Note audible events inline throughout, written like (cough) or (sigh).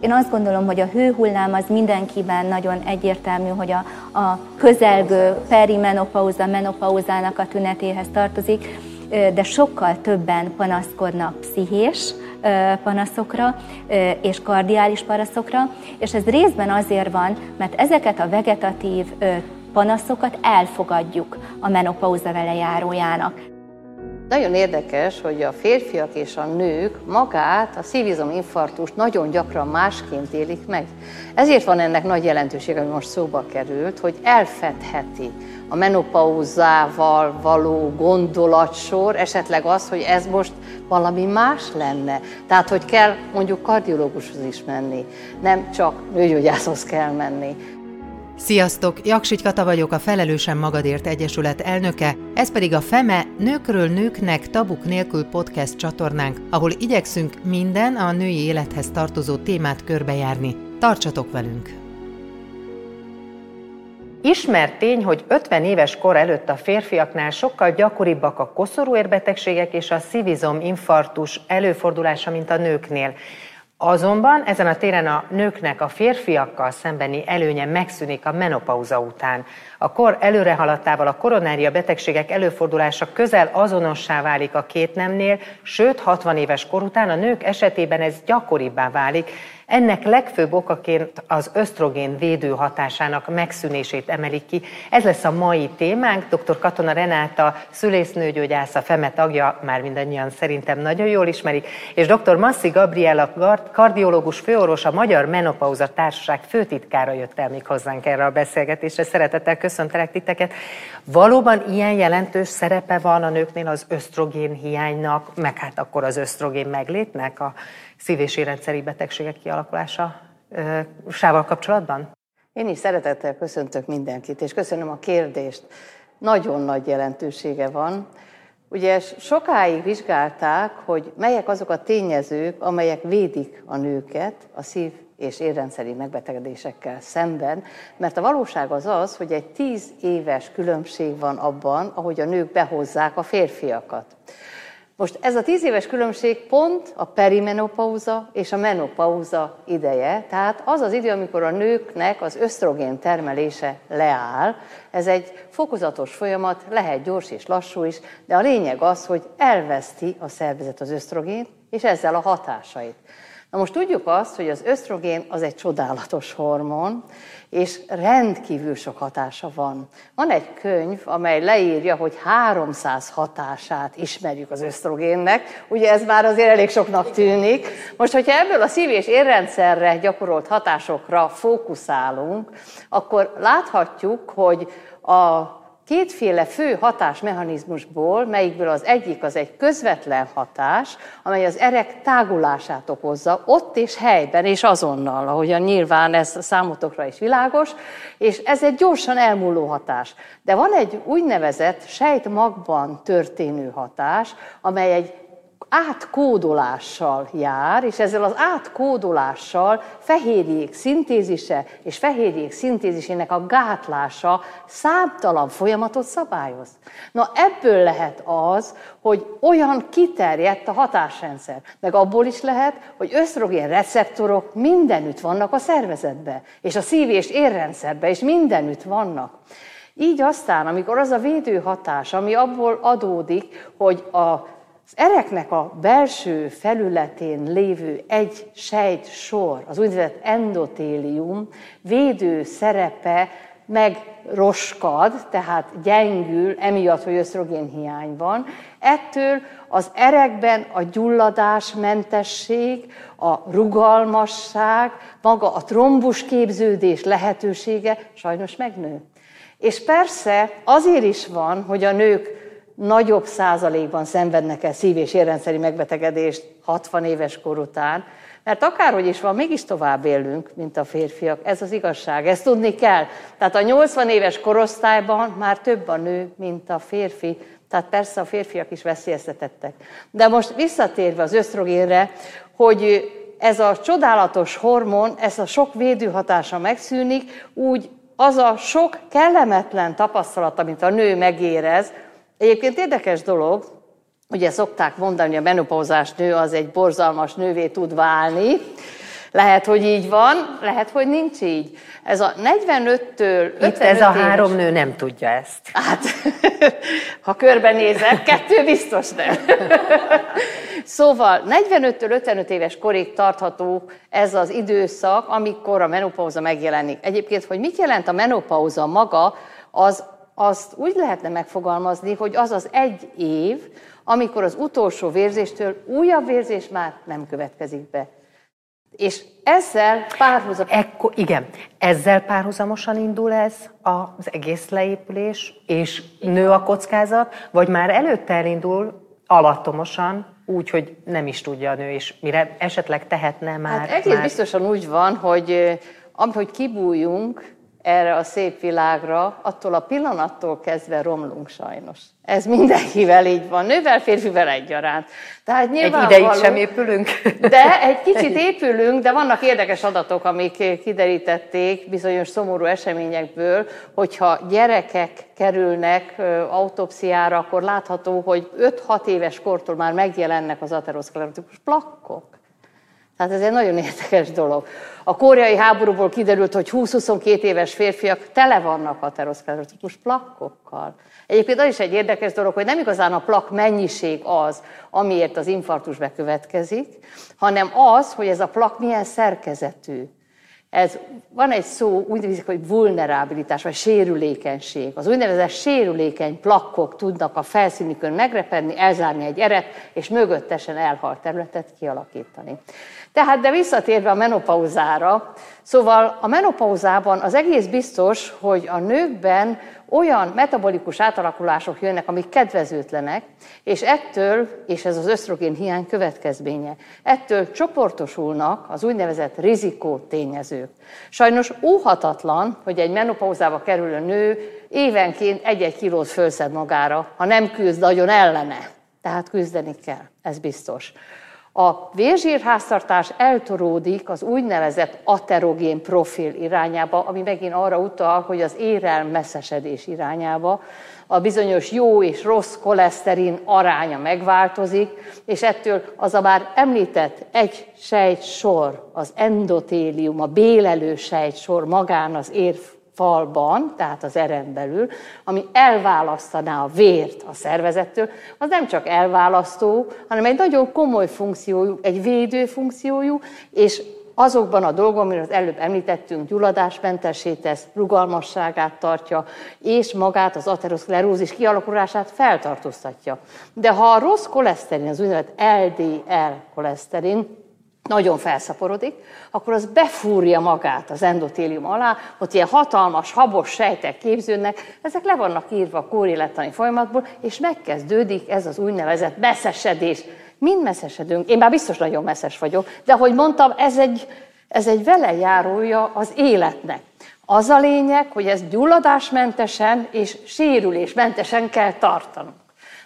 Én azt gondolom, hogy a hőhullám az mindenkiben nagyon egyértelmű, hogy a, a közelgő perimenopauza, menopauzának a tünetéhez tartozik, de sokkal többen panaszkodnak pszichés panaszokra és kardiális panaszokra, és ez részben azért van, mert ezeket a vegetatív panaszokat elfogadjuk a menopauza vele járójának. Nagyon érdekes, hogy a férfiak és a nők magát, a szívizominfarktust nagyon gyakran másként élik meg. Ezért van ennek nagy jelentősége, ami most szóba került, hogy elfedheti a menopauzával való gondolatsor, esetleg az, hogy ez most valami más lenne. Tehát, hogy kell mondjuk kardiológushoz is menni, nem csak nőgyógyászhoz kell menni. Sziasztok! Jaksigy Kata vagyok, a Felelősen Magadért Egyesület elnöke, ez pedig a FEME Nőkről Nőknek Tabuk Nélkül podcast csatornánk, ahol igyekszünk minden a női élethez tartozó témát körbejárni. Tartsatok velünk! Ismert tény, hogy 50 éves kor előtt a férfiaknál sokkal gyakoribbak a koszorúérbetegségek és a szívizom infarktus előfordulása, mint a nőknél. Azonban ezen a téren a nőknek a férfiakkal szembeni előnye megszűnik a menopauza után. A kor előrehaladtával a koronária betegségek előfordulása közel azonossá válik a két nemnél, sőt 60 éves kor után a nők esetében ez gyakoribbá válik, ennek legfőbb okaként az ösztrogén védő hatásának megszűnését emelik ki. Ez lesz a mai témánk. Dr. Katona Renáta, szülésznőgyógyász, a FEME tagja, már mindannyian szerintem nagyon jól ismerik, és dr. Masszi Gabriela, kardiológus főorvos, a Magyar Menopauza Társaság főtitkára jött el még hozzánk erre a beszélgetésre. Szeretettel köszöntelek titeket. Valóban ilyen jelentős szerepe van a nőknél az ösztrogén hiánynak, meg hát akkor az ösztrogén meglétnek a szív- és érrendszeri betegségek kialakulása sával kapcsolatban? Én is szeretettel köszöntök mindenkit, és köszönöm a kérdést. Nagyon nagy jelentősége van. Ugye sokáig vizsgálták, hogy melyek azok a tényezők, amelyek védik a nőket a szív- és érrendszeri megbetegedésekkel szemben, mert a valóság az az, hogy egy tíz éves különbség van abban, ahogy a nők behozzák a férfiakat. Most ez a tíz éves különbség pont a perimenopauza és a menopauza ideje, tehát az az idő, amikor a nőknek az ösztrogén termelése leáll. Ez egy fokozatos folyamat, lehet gyors és lassú is, de a lényeg az, hogy elveszti a szervezet az ösztrogén, és ezzel a hatásait. Na most tudjuk azt, hogy az ösztrogén az egy csodálatos hormon, és rendkívül sok hatása van. Van egy könyv, amely leírja, hogy 300 hatását ismerjük az ösztrogénnek. Ugye ez már azért elég soknak tűnik. Most, hogyha ebből a szív- és érrendszerre gyakorolt hatásokra fókuszálunk, akkor láthatjuk, hogy a kétféle fő hatásmechanizmusból, melyikből az egyik az egy közvetlen hatás, amely az erek tágulását okozza, ott és helyben és azonnal, ahogyan nyilván ez számotokra is világos, és ez egy gyorsan elmúló hatás. De van egy úgynevezett sejtmagban történő hatás, amely egy átkódolással jár, és ezzel az átkódolással fehérjék szintézise és fehérjék szintézisének a gátlása számtalan folyamatot szabályoz. Na ebből lehet az, hogy olyan kiterjedt a hatásrendszer, meg abból is lehet, hogy ösztrogén receptorok mindenütt vannak a szervezetben, és a szív- és érrendszerben is mindenütt vannak. Így aztán, amikor az a védő hatás, ami abból adódik, hogy a az ereknek a belső felületén lévő egy sejt sor, az úgynevezett endotélium védő szerepe megroskad, tehát gyengül, emiatt, hogy ösztrogénhiány van. Ettől az erekben a gyulladásmentesség, a rugalmasság, maga a trombus képződés lehetősége sajnos megnő. És persze azért is van, hogy a nők nagyobb százalékban szenvednek el szív- és érrendszeri megbetegedést 60 éves kor után, mert akárhogy is van, mégis tovább élünk, mint a férfiak. Ez az igazság, ezt tudni kell. Tehát a 80 éves korosztályban már több a nő, mint a férfi. Tehát persze a férfiak is veszélyeztetettek. De most visszatérve az ösztrogénre, hogy ez a csodálatos hormon, ez a sok védőhatása megszűnik, úgy az a sok kellemetlen tapasztalat, amit a nő megérez, Egyébként érdekes dolog, ugye szokták mondani, hogy a menopauzás nő az egy borzalmas nővé tud válni, Lehet, hogy így van, lehet, hogy nincs így. Ez a 45-től 55 Itt ez a éves... három nő nem tudja ezt. Hát, (laughs) ha körbenézek, kettő biztos nem. (laughs) Szóval 45-től 55 éves korig tartható ez az időszak, amikor a menopauza megjelenik. Egyébként, hogy mit jelent a menopauza maga, az, azt úgy lehetne megfogalmazni, hogy az az egy év, amikor az utolsó vérzéstől újabb vérzés már nem következik be. És ezzel párhuzamosan... Ekko, igen, ezzel párhuzamosan indul ez az egész leépülés, és nő a kockázat, vagy már előtte elindul alattomosan, úgy, hogy nem is tudja a nő, és mire esetleg tehetne már. Hát egész már... biztosan úgy van, hogy ahogy kibújunk, erre a szép világra, attól a pillanattól kezdve romlunk sajnos. Ez mindenkivel így van, nővel, férfivel egyaránt. Tehát egy ideig sem épülünk? (laughs) De egy kicsit épülünk, de vannak érdekes adatok, amik kiderítették bizonyos szomorú eseményekből, hogyha gyerekek kerülnek autopsziára, akkor látható, hogy 5-6 éves kortól már megjelennek az ateroszklerotikus plakkok. Tehát ez egy nagyon érdekes dolog. A koreai háborúból kiderült, hogy 20-22 éves férfiak tele vannak ateroszklerotikus plakkokkal. Egyébként az is egy érdekes dolog, hogy nem igazán a plak mennyiség az, amiért az infarktus bekövetkezik, hanem az, hogy ez a plak milyen szerkezetű. Ez, van egy szó, úgy nézik, hogy vulnerabilitás, vagy sérülékenység. Az úgynevezett sérülékeny plakkok tudnak a felszínükön megrepedni, elzárni egy eret, és mögöttesen elhalt területet kialakítani. Tehát, de visszatérve a menopauzára, szóval a menopauzában az egész biztos, hogy a nőkben olyan metabolikus átalakulások jönnek, amik kedvezőtlenek, és ettől, és ez az ösztrogén hiány következménye, ettől csoportosulnak az úgynevezett rizikó tényezők. Sajnos óhatatlan, hogy egy menopauzába kerülő nő évenként egy-egy kilót fölszed magára, ha nem küzd nagyon ellene. Tehát küzdeni kell, ez biztos. A vérzsírháztartás eltoródik az úgynevezett aterogén profil irányába, ami megint arra utal, hogy az érel messzesedés irányába. A bizonyos jó és rossz koleszterin aránya megváltozik, és ettől az a már említett egy sejtsor, az endotélium, a bélelő sejtsor magán az ér falban, tehát az eren belül, ami elválasztaná a vért a szervezettől, az nem csak elválasztó, hanem egy nagyon komoly funkciójú, egy védő funkciójú, és azokban a dolgokban, amiről az előbb említettünk, gyulladásmentessé tesz, rugalmasságát tartja, és magát az ateroszklerózis kialakulását feltartóztatja. De ha a rossz koleszterin, az úgynevezett LDL koleszterin, nagyon felszaporodik, akkor az befúrja magát az endotélium alá, ott ilyen hatalmas, habos sejtek képződnek, ezek le vannak írva a kórélettani folyamatból, és megkezdődik ez az úgynevezett messzesedés. Mind messzesedünk, én már biztos nagyon messzes vagyok, de ahogy mondtam, ez egy, ez egy vele járója az életnek. Az a lényeg, hogy ezt gyulladásmentesen és sérülésmentesen kell tartanunk.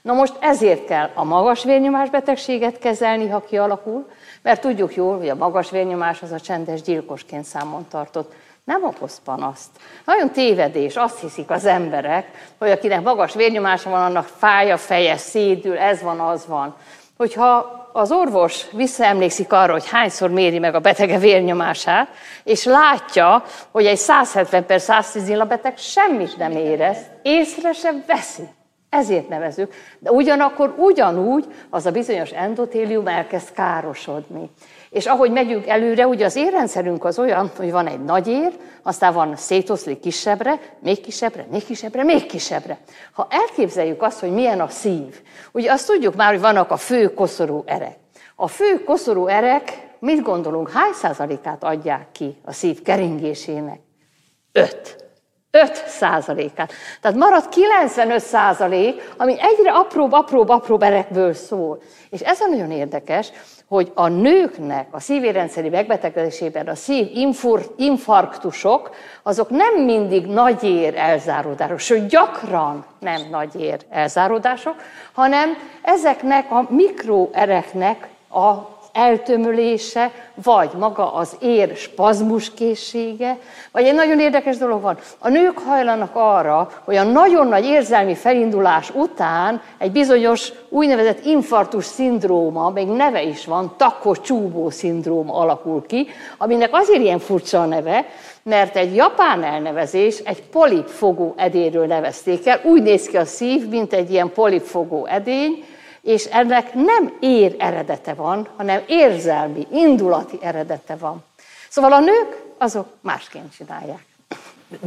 Na most ezért kell a magas vérnyomásbetegséget kezelni, ha kialakul, mert tudjuk jól, hogy a magas vérnyomás az a csendes gyilkosként számon tartott. Nem okoz panaszt. Nagyon tévedés, azt hiszik az emberek, hogy akinek magas vérnyomása van, annak fáj a feje, szédül, ez van, az van. Hogyha az orvos visszaemlékszik arra, hogy hányszor méri meg a betege vérnyomását, és látja, hogy egy 170 per 110 beteg semmit nem érez, észre sem veszi. Ezért nevezük. De ugyanakkor ugyanúgy az a bizonyos endotélium elkezd károsodni. És ahogy megyünk előre, ugye az érrendszerünk az olyan, hogy van egy nagy ér, aztán van szétoszlik kisebbre, még kisebbre, még kisebbre, még kisebbre. Ha elképzeljük azt, hogy milyen a szív, ugye azt tudjuk már, hogy vannak a fő koszorú erek. A fő koszorú erek, mit gondolunk, hány százalékát adják ki a szív keringésének? Öt. 5 százalékát. Tehát marad 95 százalék, ami egyre apróbb, apróbb, apróbb erekből szól. És ez a nagyon érdekes, hogy a nőknek a szívérendszeri megbetegedésében a szív infarktusok, azok nem mindig nagyér elzáródások, sőt gyakran nem nagyér elzáródások, hanem ezeknek a mikroereknek a eltömölése, vagy maga az ér spazmus készsége, vagy egy nagyon érdekes dolog van. A nők hajlanak arra, hogy a nagyon nagy érzelmi felindulás után egy bizonyos úgynevezett infartus szindróma, még neve is van, takos-csúbó szindróma alakul ki, aminek azért ilyen furcsa a neve, mert egy japán elnevezés egy polipfogó edéről nevezték el. Úgy néz ki a szív, mint egy ilyen polipfogó edény, és ennek nem ér eredete van, hanem érzelmi, indulati eredete van. Szóval a nők azok másként csinálják.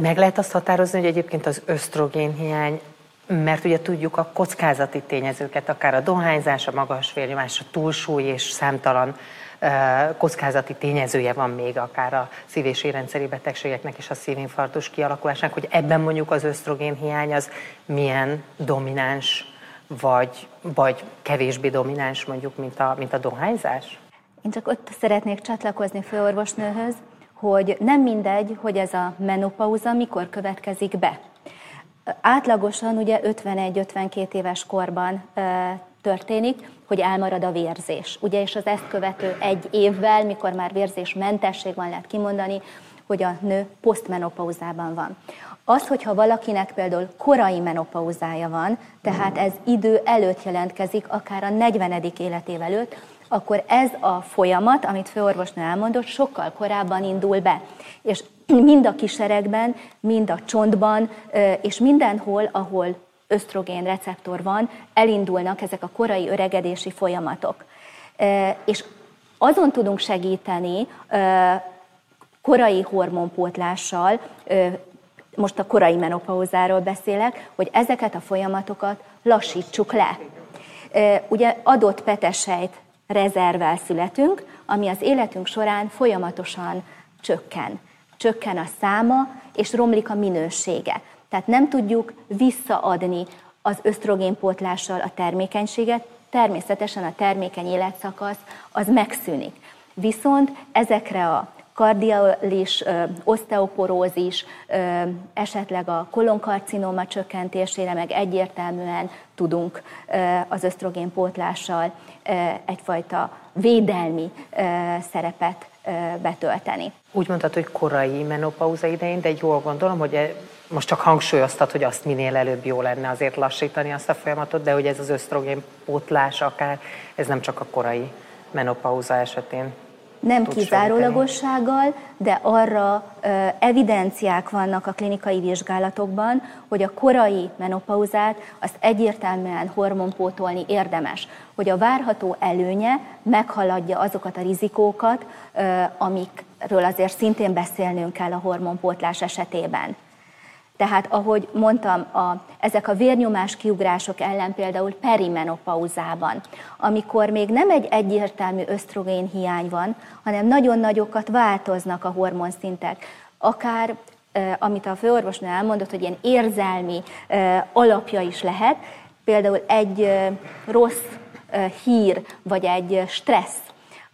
Meg lehet azt határozni, hogy egyébként az ösztrogén hiány, mert ugye tudjuk a kockázati tényezőket, akár a dohányzás, a magas vérnyomás, a túlsúly és számtalan kockázati tényezője van még akár a szív- és érrendszeri betegségeknek és a szívinfarktus kialakulásnak, hogy ebben mondjuk az ösztrogén hiány az milyen domináns vagy, vagy kevésbé domináns mondjuk, mint a, mint a dohányzás? Én csak ott szeretnék csatlakozni főorvosnőhöz, hogy nem mindegy, hogy ez a menopauza mikor következik be. Átlagosan ugye 51-52 éves korban történik, hogy elmarad a vérzés. Ugye, és az ezt követő egy évvel, mikor már vérzésmentesség van, lehet kimondani, hogy a nő posztmenopauzában van. Az, hogyha valakinek például korai menopauzája van, tehát ez idő előtt jelentkezik, akár a 40. életév előtt, akkor ez a folyamat, amit főorvosnő elmondott, sokkal korábban indul be. És mind a kiseregben, mind a csontban, és mindenhol, ahol ösztrogén receptor van, elindulnak ezek a korai öregedési folyamatok. És azon tudunk segíteni korai hormonpótlással, most a korai menopauzáról beszélek, hogy ezeket a folyamatokat lassítsuk le. Ugye adott petesejt rezervvel születünk, ami az életünk során folyamatosan csökken. Csökken a száma, és romlik a minősége. Tehát nem tudjuk visszaadni az ösztrogénpótlással a termékenységet, természetesen a termékeny életszakasz az megszűnik. Viszont ezekre a kardialis, oszteoporózis, esetleg a kolonkarcinoma csökkentésére meg egyértelműen tudunk az ösztrogénpótlással egyfajta védelmi szerepet betölteni. Úgy mondtad, hogy korai menopauza idején, de jól gondolom, hogy e, most csak hangsúlyoztad, hogy azt minél előbb jó lenne azért lassítani azt a folyamatot, de hogy ez az ösztrogén pótlás akár, ez nem csak a korai menopauza esetén nem kizárólagossággal, de arra evidenciák vannak a klinikai vizsgálatokban, hogy a korai menopauzát azt egyértelműen hormonpótolni érdemes, hogy a várható előnye meghaladja azokat a rizikókat, amikről azért szintén beszélnünk kell a hormonpótlás esetében. Tehát, ahogy mondtam, a, ezek a vérnyomás kiugrások ellen például perimenopauzában, amikor még nem egy egyértelmű ösztrogén hiány van, hanem nagyon nagyokat változnak a hormonszintek, akár amit a főorvosnő elmondott, hogy ilyen érzelmi alapja is lehet, például egy rossz hír, vagy egy stressz,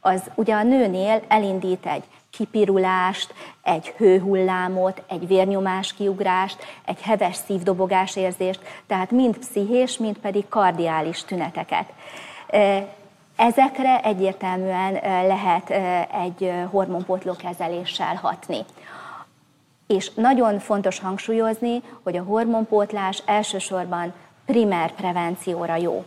az ugye a nőnél elindít egy kipirulást, egy hőhullámot, egy vérnyomás kiugrást, egy heves szívdobogás érzést, tehát mind pszichés, mind pedig kardiális tüneteket. Ezekre egyértelműen lehet egy hormonpotló kezeléssel hatni. És nagyon fontos hangsúlyozni, hogy a hormonpótlás elsősorban primer prevencióra jó.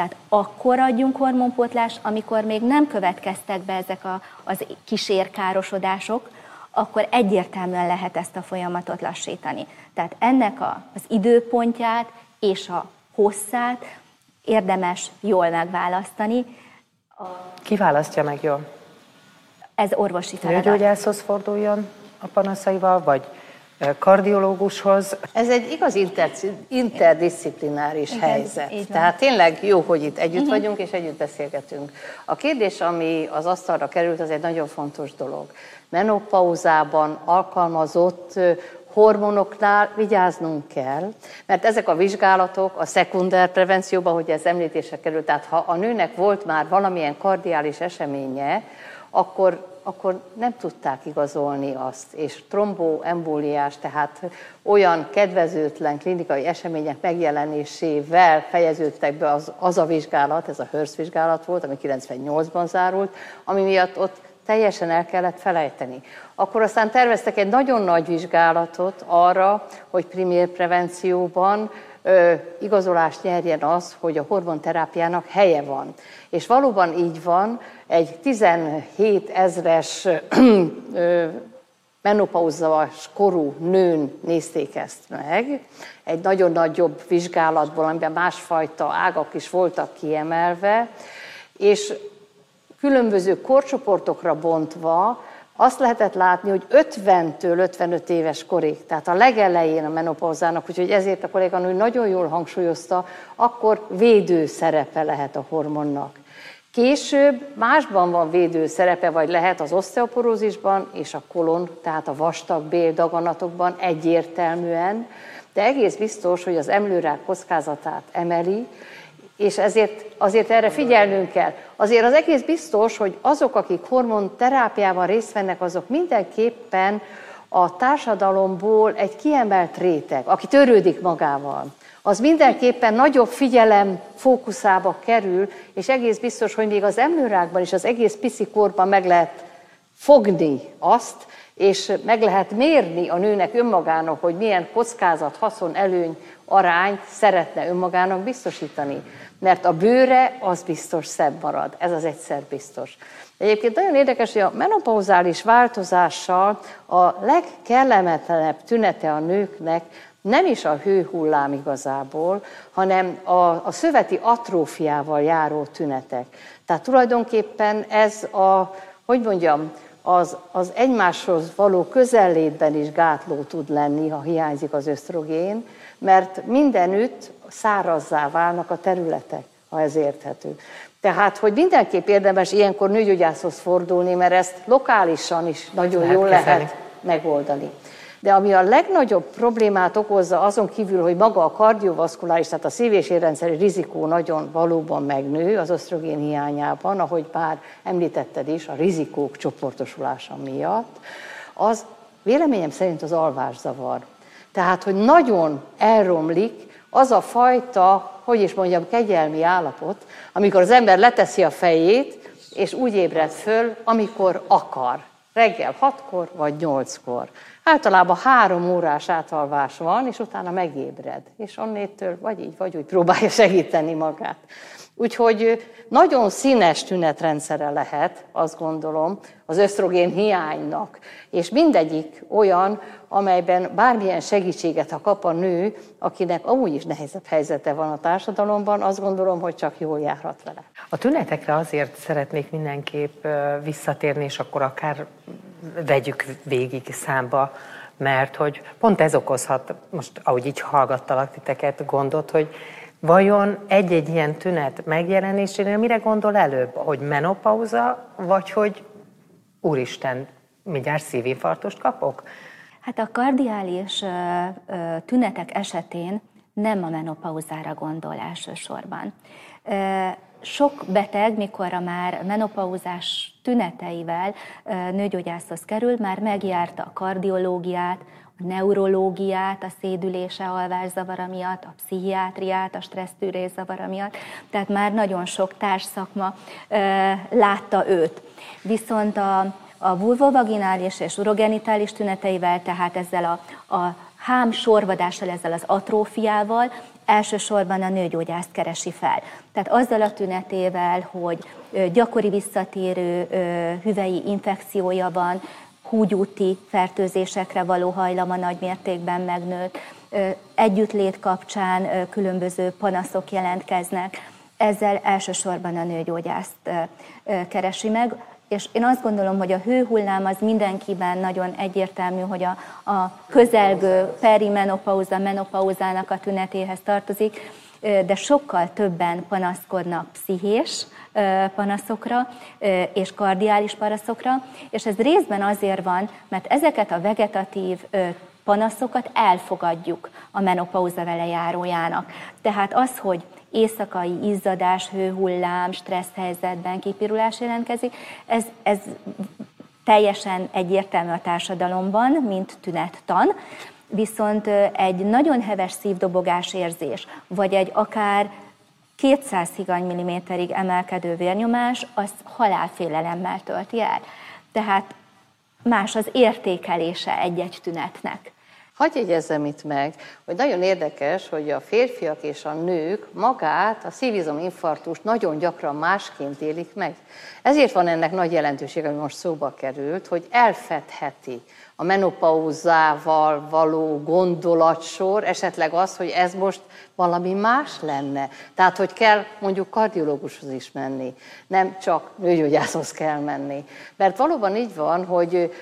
Tehát akkor adjunk hormonpótlást, amikor még nem következtek be ezek a, az kísérkárosodások, akkor egyértelműen lehet ezt a folyamatot lassítani. Tehát ennek a, az időpontját és a hosszát érdemes jól megválasztani. Ki választja meg jól? Ez orvosi feladat. Nőgyógyászhoz forduljon a panaszaival, vagy kardiológushoz. Ez egy igaz inter, interdisziplináris Igen, helyzet. Tehát tényleg jó, hogy itt együtt uh-huh. vagyunk és együtt beszélgetünk. A kérdés, ami az asztalra került, az egy nagyon fontos dolog. Menopauzában alkalmazott hormonoknál vigyáznunk kell, mert ezek a vizsgálatok a szekunder prevencióban, hogy ez említése került, tehát ha a nőnek volt már valamilyen kardiális eseménye, akkor akkor nem tudták igazolni azt, és tromboembóliás, tehát olyan kedvezőtlen klinikai események megjelenésével fejeződtek be az, az a vizsgálat, ez a HERS vizsgálat volt, ami 98-ban zárult, ami miatt ott teljesen el kellett felejteni. Akkor aztán terveztek egy nagyon nagy vizsgálatot arra, hogy primér prevencióban igazolást nyerjen az, hogy a hormonterápiának helye van. És valóban így van, egy 17 ezres menopauzas korú nőn nézték ezt meg, egy nagyon nagyobb vizsgálatból, amiben másfajta ágak is voltak kiemelve, és különböző korcsoportokra bontva azt lehetett látni, hogy 50-től 55 éves korig, tehát a legelején a menopauzának, úgyhogy ezért a kolléganő nagyon jól hangsúlyozta, akkor védő szerepe lehet a hormonnak. Később másban van védő szerepe, vagy lehet az oszteoporózisban és a kolon, tehát a vastag bél daganatokban egyértelműen, de egész biztos, hogy az emlőrák kockázatát emeli, és ezért azért erre figyelnünk kell. Azért az egész biztos, hogy azok, akik hormonterápiában részt vennek, azok mindenképpen a társadalomból egy kiemelt réteg, aki törődik magával, az mindenképpen nagyobb figyelem fókuszába kerül, és egész biztos, hogy még az emlőrákban is az egész piszikorban meg lehet fogni azt, és meg lehet mérni a nőnek önmagának, hogy milyen kockázat, haszon, előny arányt szeretne önmagának biztosítani. Mert a bőre az biztos szebb marad, ez az egyszer biztos. Egyébként nagyon érdekes, hogy a menopauzális változással a legkellemetlenebb tünete a nőknek nem is a hőhullám igazából, hanem a, a szöveti atrófiával járó tünetek. Tehát tulajdonképpen ez a, hogy mondjam, az, az egymáshoz való közellétben is gátló tud lenni, ha hiányzik az ösztrogén, mert mindenütt szárazzá válnak a területek, ha ez érthető. Tehát, hogy mindenképp érdemes ilyenkor nőgyógyászhoz fordulni, mert ezt lokálisan is nagyon jól lehet megoldani. De ami a legnagyobb problémát okozza, azon kívül, hogy maga a kardiovaszkuláris, tehát a szív- és érrendszeri rizikó nagyon valóban megnő az ösztrogén hiányában, ahogy már említetted is, a rizikók csoportosulása miatt, az véleményem szerint az alvászavar. Tehát, hogy nagyon elromlik az a fajta, hogy is mondjam, kegyelmi állapot, amikor az ember leteszi a fejét, és úgy ébred föl, amikor akar. Reggel hatkor vagy nyolckor. Általában három órás átalvás van, és utána megébred. És onnétől vagy így, vagy úgy próbálja segíteni magát. Úgyhogy nagyon színes tünetrendszere lehet, azt gondolom, az ösztrogén hiánynak. És mindegyik olyan, amelyben bármilyen segítséget, ha kap a nő, akinek amúgy is nehezebb helyzete van a társadalomban, azt gondolom, hogy csak jól járhat vele. A tünetekre azért szeretnék mindenképp visszatérni, és akkor akár vegyük végig számba, mert hogy pont ez okozhat, most ahogy így hallgattalak titeket, gondot, hogy vajon egy-egy ilyen tünet megjelenésénél mire gondol előbb? Hogy menopauza, vagy hogy úristen, mindjárt szívinfarktust kapok? Hát a kardiális tünetek esetén nem a menopauzára gondol elsősorban. Sok beteg, mikor már menopauzás tüneteivel nőgyógyászhoz kerül, már megjárta a kardiológiát, a neurológiát, a szédülése alvászavara miatt, a pszichiátriát, a stressztűrészavara miatt, tehát már nagyon sok társszakma látta őt. Viszont a, a vulvovaginális és urogenitális tüneteivel, tehát ezzel a, a hám sorvadással, ezzel az atrófiával elsősorban a nőgyógyászt keresi fel. Tehát azzal a tünetével, hogy gyakori visszatérő hüvei infekciója van, húgyúti fertőzésekre való hajlama nagy mértékben megnőtt, együttlét kapcsán különböző panaszok jelentkeznek. Ezzel elsősorban a nőgyógyászt keresi meg és én azt gondolom, hogy a hőhullám az mindenkiben nagyon egyértelmű, hogy a, a közelgő perimenopauza, menopauzának a tünetéhez tartozik, de sokkal többen panaszkodnak pszichés panaszokra és kardiális panaszokra, és ez részben azért van, mert ezeket a vegetatív panaszokat elfogadjuk a menopauza vele járójának. Tehát az, hogy éjszakai izzadás, hőhullám, stressz helyzetben kipirulás jelentkezik, ez, ez teljesen egyértelmű a társadalomban, mint tünettan, viszont egy nagyon heves szívdobogás érzés, vagy egy akár 200 higany milliméterig emelkedő vérnyomás, az halálfélelemmel tölti el. Tehát más az értékelése egy-egy tünetnek. Hagyj jegyezzem itt meg, hogy nagyon érdekes, hogy a férfiak és a nők magát, a szívizominfarktust nagyon gyakran másként élik meg. Ezért van ennek nagy jelentősége, ami most szóba került, hogy elfedheti a menopauzával való gondolatsor, esetleg az, hogy ez most valami más lenne. Tehát, hogy kell mondjuk kardiológushoz is menni, nem csak nőgyógyászhoz kell menni. Mert valóban így van, hogy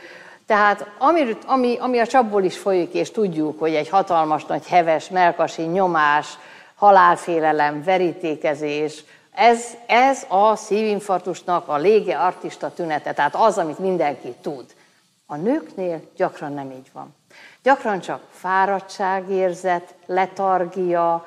tehát ami, ami, ami a csapból is folyik, és tudjuk, hogy egy hatalmas nagy heves, melkasi nyomás, halálfélelem, verítékezés, ez, ez a szívinfarktusnak a lége artista tünete, tehát az, amit mindenki tud. A nőknél gyakran nem így van. Gyakran csak fáradtságérzet, letargia,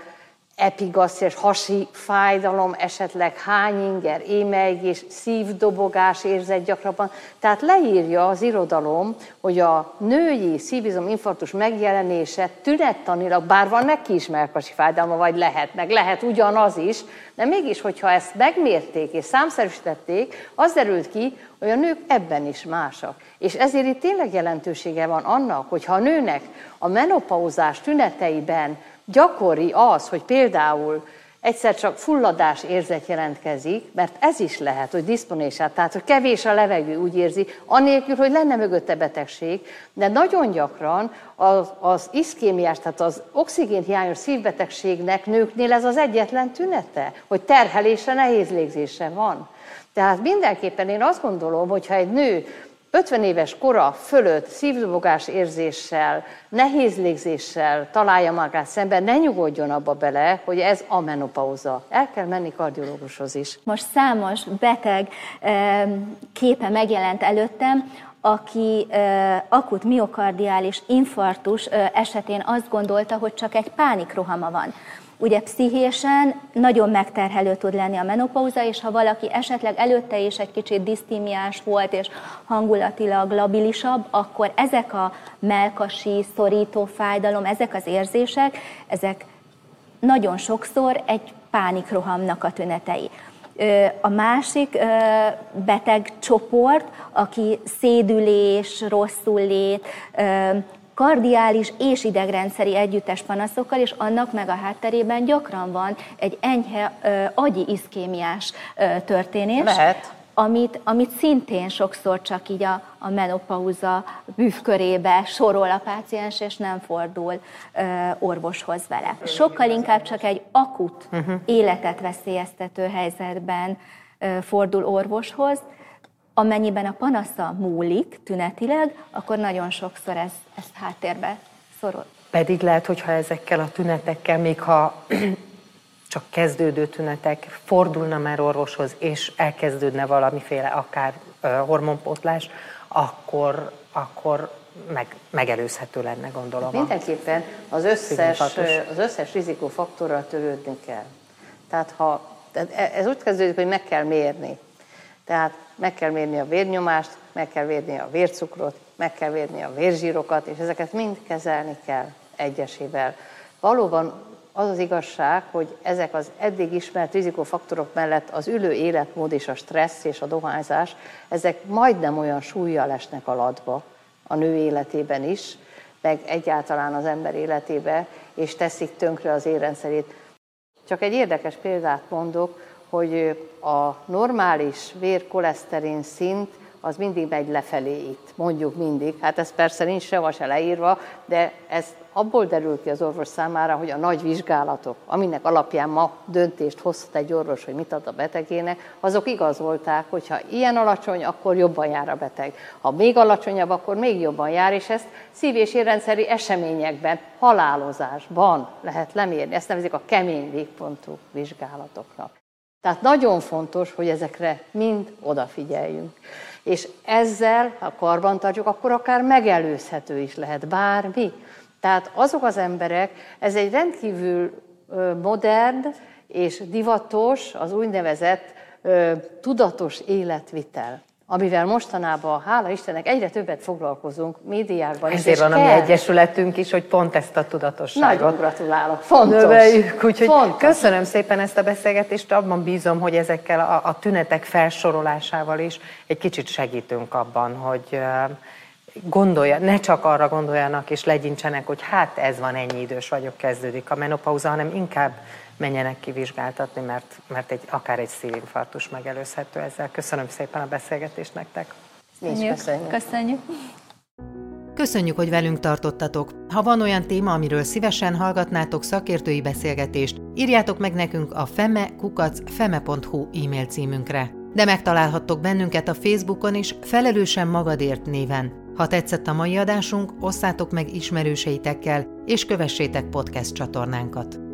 epigasszés, hasi fájdalom, esetleg hányinger, émeigés, szívdobogás érzet gyakrabban. Tehát leírja az irodalom, hogy a női szívizom infarktus megjelenése tünettanilag, bár van neki is melkasi fájdalma, vagy lehet, meg lehet ugyanaz is, de mégis, hogyha ezt megmérték és számszerűsítették, az derült ki, hogy a nők ebben is másak. És ezért itt tényleg jelentősége van annak, hogyha a nőnek a menopauzás tüneteiben gyakori az, hogy például egyszer csak fulladás érzet jelentkezik, mert ez is lehet, hogy diszponésát, tehát hogy kevés a levegő, úgy érzi, anélkül, hogy lenne mögötte betegség, de nagyon gyakran az, az iszkémiás, tehát az oxigénhiányos szívbetegségnek nőknél ez az egyetlen tünete, hogy terhelése, nehéz légzése van. Tehát mindenképpen én azt gondolom, hogy ha egy nő 50 éves kora fölött szívdobogás érzéssel, nehéz légzéssel találja magát szemben, ne nyugodjon abba bele, hogy ez a menopauza. El kell menni kardiológushoz is. Most számos beteg képe megjelent előttem, aki akut miokardiális infarktus esetén azt gondolta, hogy csak egy pánikrohama van. Ugye pszichésen nagyon megterhelő tud lenni a menopauza, és ha valaki esetleg előtte is egy kicsit disztímiás volt, és hangulatilag labilisabb, akkor ezek a melkasi, szorító fájdalom, ezek az érzések, ezek nagyon sokszor egy pánikrohamnak a tünetei. A másik beteg csoport, aki szédülés, rosszul lét, kardiális és idegrendszeri együttes panaszokkal, és annak meg a hátterében gyakran van egy enyhe ö, agyi iszkémiás ö, történés. Lehet. Amit, amit szintén sokszor csak így a, a menopauza bűvkörébe sorol a páciens, és nem fordul ö, orvoshoz vele. Sokkal inkább csak egy akut, uh-huh. életet veszélyeztető helyzetben ö, fordul orvoshoz, amennyiben a panasza múlik tünetileg, akkor nagyon sokszor ez, ez háttérbe szorul. Pedig lehet, hogyha ezekkel a tünetekkel, még ha (clears throat) csak kezdődő tünetek, fordulna már orvoshoz, és elkezdődne valamiféle akár hormonpótlás, akkor, akkor meg, megelőzhető lenne, gondolom. Mindenképpen az összes, az összes rizikófaktorral törődni kell. Tehát ha, e, ez úgy kezdődik, hogy meg kell mérni. Tehát meg kell mérni a vérnyomást, meg kell mérni a vércukrot, meg kell mérni a vérzsírokat, és ezeket mind kezelni kell egyesével. Valóban az az igazság, hogy ezek az eddig ismert rizikófaktorok mellett az ülő életmód és a stressz és a dohányzás, ezek majdnem olyan súlyjal esnek a latba a nő életében is, meg egyáltalán az ember életébe, és teszik tönkre az érrendszerét. Csak egy érdekes példát mondok, hogy a normális vérkoleszterin szint az mindig megy lefelé itt, mondjuk mindig. Hát ez persze nincs sehova se leírva, de ez abból derül ki az orvos számára, hogy a nagy vizsgálatok, aminek alapján ma döntést hozhat egy orvos, hogy mit ad a betegének, azok igazolták, hogy ha ilyen alacsony, akkor jobban jár a beteg. Ha még alacsonyabb, akkor még jobban jár, és ezt szív- és érrendszeri eseményekben, halálozásban lehet lemérni. Ezt nevezik a kemény végpontú vizsgálatoknak. Tehát nagyon fontos, hogy ezekre mind odafigyeljünk. És ezzel, ha karban tartjuk, akkor akár megelőzhető is lehet bármi. Tehát azok az emberek, ez egy rendkívül modern és divatos, az úgynevezett tudatos életvitel amivel mostanában, hála Istennek, egyre többet foglalkozunk médiákban. Ezért van a mi egyesületünk is, hogy pont ezt a tudatosságot Nagyon gratulálok, fontos. növeljük. Úgyhogy fontos. köszönöm szépen ezt a beszélgetést, abban bízom, hogy ezekkel a, a tünetek felsorolásával is egy kicsit segítünk abban, hogy gondolja, ne csak arra gondoljanak és legyintsenek, hogy hát ez van, ennyi idős vagyok, kezdődik a menopauza, hanem inkább menjenek kivizsgáltatni, mert, mert egy, akár egy szívinfarktus megelőzhető ezzel. Köszönöm szépen a beszélgetést nektek. Mi köszönjük. köszönjük. Köszönjük, hogy velünk tartottatok. Ha van olyan téma, amiről szívesen hallgatnátok szakértői beszélgetést, írjátok meg nekünk a feme.feme.hu e-mail címünkre. De megtalálhattok bennünket a Facebookon is Felelősen Magadért néven. Ha tetszett a mai adásunk, osszátok meg ismerőseitekkel, és kövessétek podcast csatornánkat.